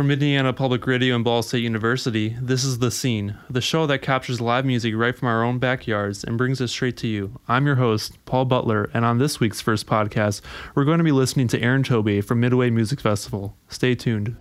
From Indiana Public Radio and Ball State University, this is The Scene, the show that captures live music right from our own backyards and brings it straight to you. I'm your host, Paul Butler, and on this week's first podcast, we're going to be listening to Erin Tobey from Midway Music Festival. Stay tuned.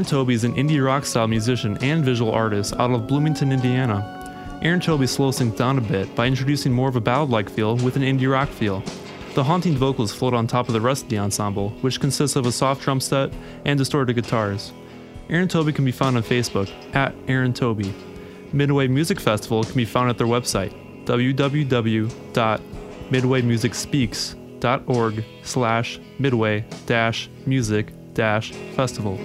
Erin Tobey is an indie rock style musician and visual artist out of Bloomington, Indiana. Erin Tobey slows things down a bit by introducing more of a ballad like feel with an indie rock feel. The haunting vocals float on top of the rest of the ensemble, which consists of a soft drum set and distorted guitars. Erin Tobey can be found on Facebook at Erin Tobey. Midway Music Festival can be found at their website www.midwaymusicspeaks.org slash midway dash music dash festival.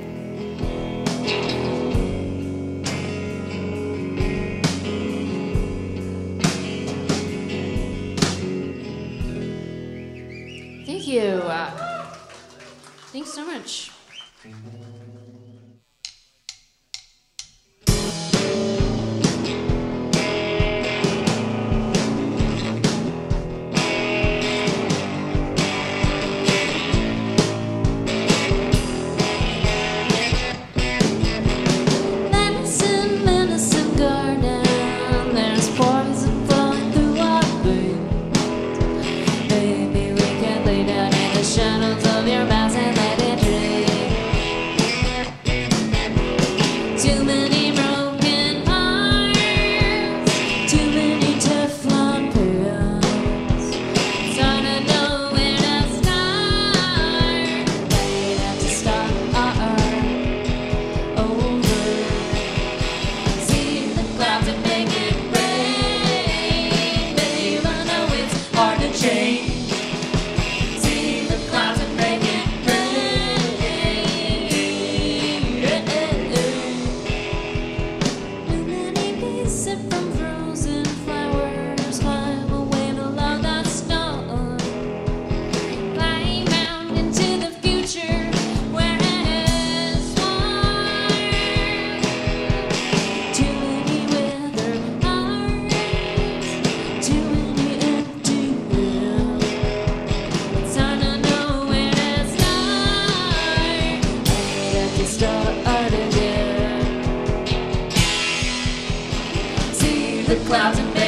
thousand.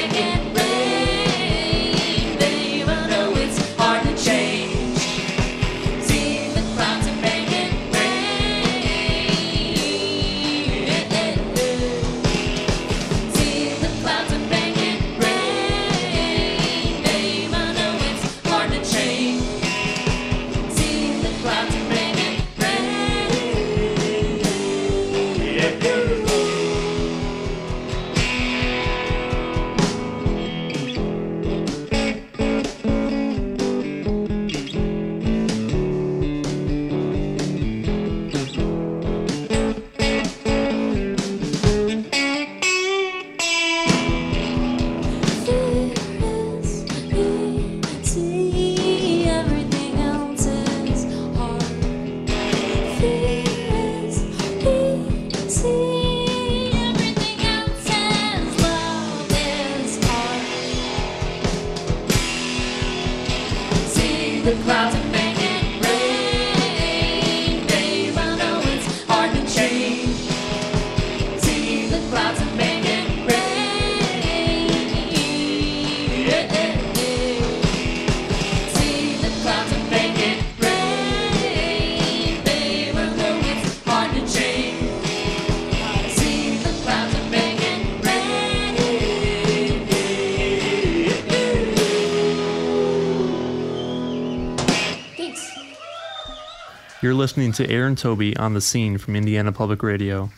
You're listening to Erin Tobey on the scene from Indiana Public Radio.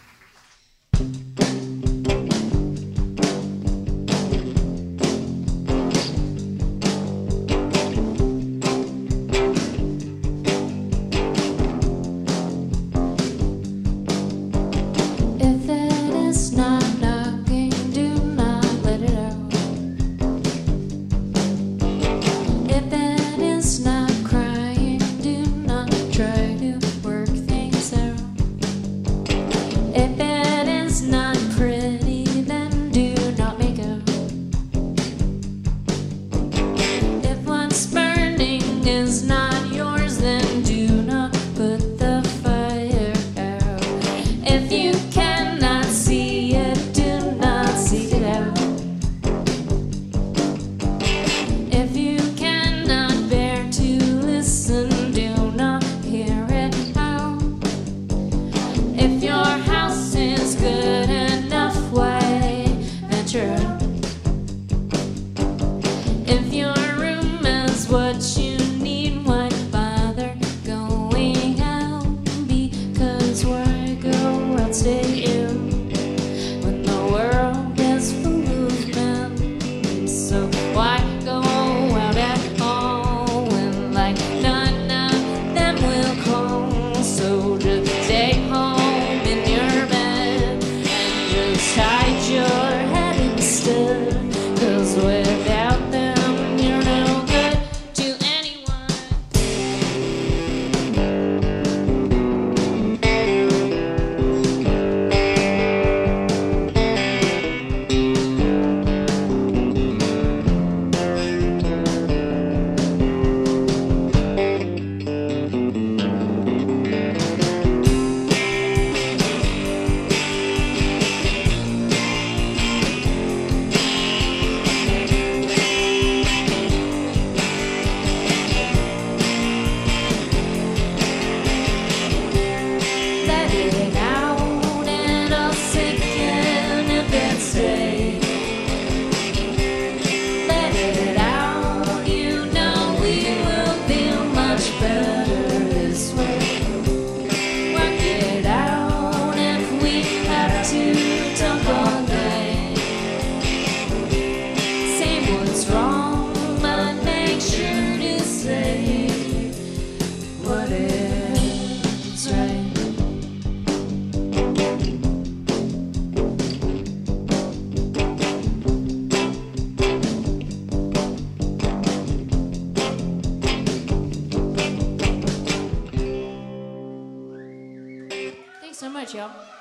Thanks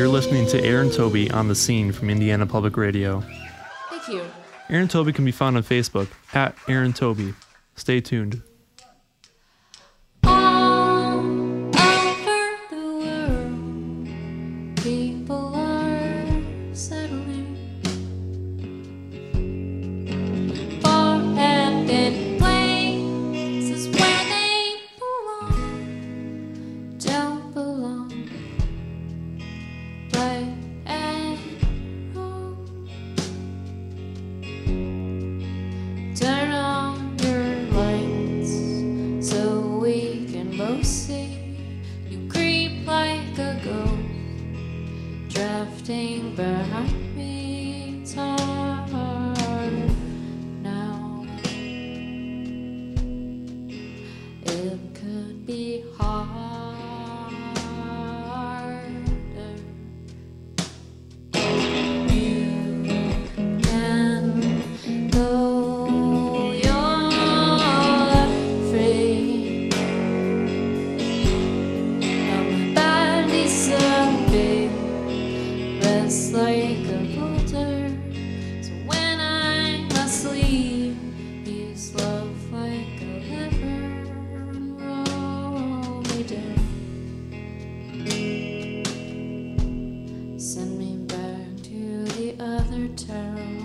You're listening to Erin Tobey on the scene from Indiana Public Radio. Thank you. Erin Tobey can be found on Facebook at Erin Tobey. Stay tuned. drifting behind. another town.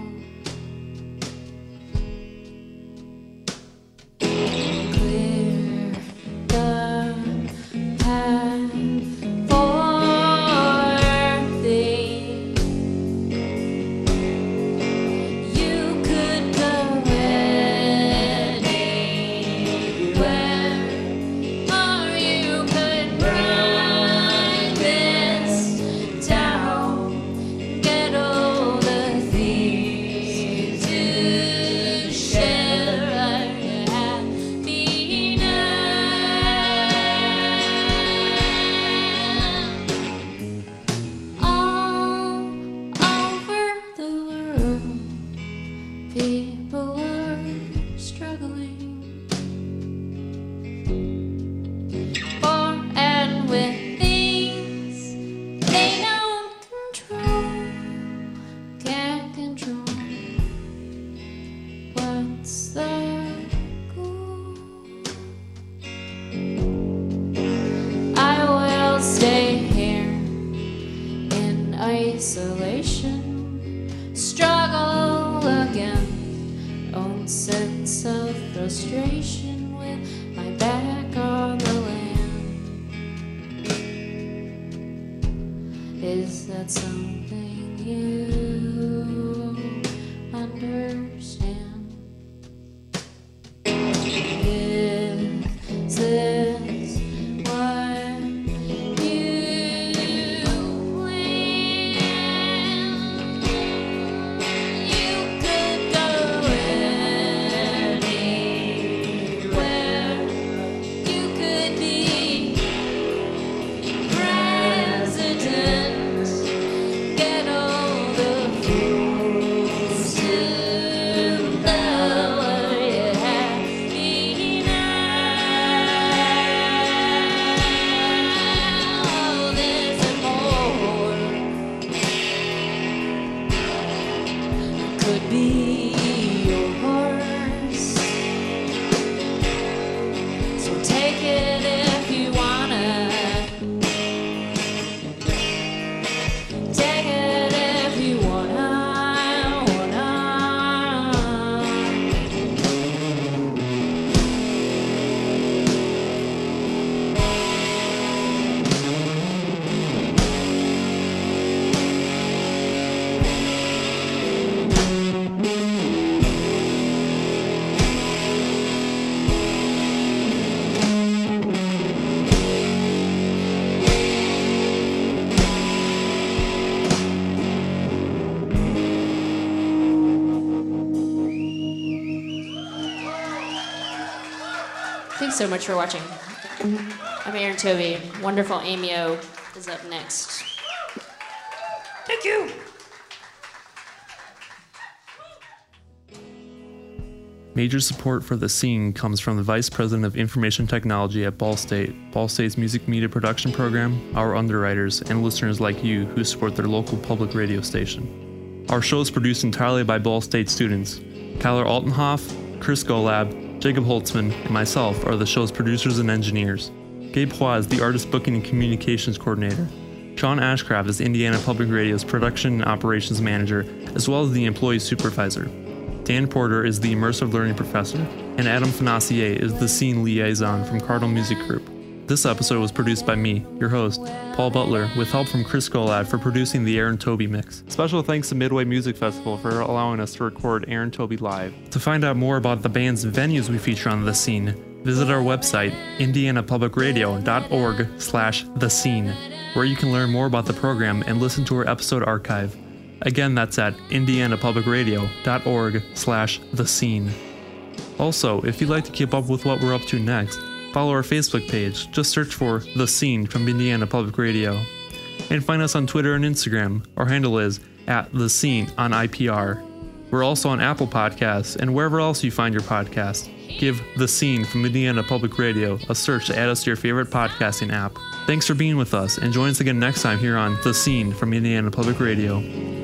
could be your home. So much for watching. I'm Erin Tobey. Wonderful Amio is up next. Thank you. Major support for the scene comes from the Vice President of Information Technology at Ball State, Ball State's music media production program, our underwriters, and listeners like you who support their local public radio station. Our show is produced entirely by Ball State students. Kyler Altenhoff, Chris Golab, Jacob Holtzman, and myself are the show's producers and engineers. Gabe Hua is the artist booking and communications coordinator. Sean Ashcraft is Indiana Public Radio's production and operations manager, as well as the employee supervisor. Dan Porter is the immersive learning professor, and Adam Financier is the scene liaison from Cardinal Music Group. This episode was produced by me, your host, Paul Butler, with help from Chris Golad for producing the Erin Tobey mix. Special thanks to Midway Music Festival for allowing us to record Erin Tobey live. To find out more about the band's venues we feature on The Scene, visit our website, indianapublicradio.org slash the scene, where you can learn more about the program and listen to our episode archive. Again, that's at indianapublicradio.org slash the scene. Also, if you'd like to keep up with what we're up to next, follow our Facebook page. Just search for The Scene from Indiana Public Radio. And find us on Twitter and Instagram. Our handle is at The Scene on IPR. We're also on Apple Podcasts and wherever else you find your podcast. Give The Scene from Indiana Public Radio a search to add us to your favorite podcasting app. Thanks for being with us and join us again next time here on The Scene from Indiana Public Radio.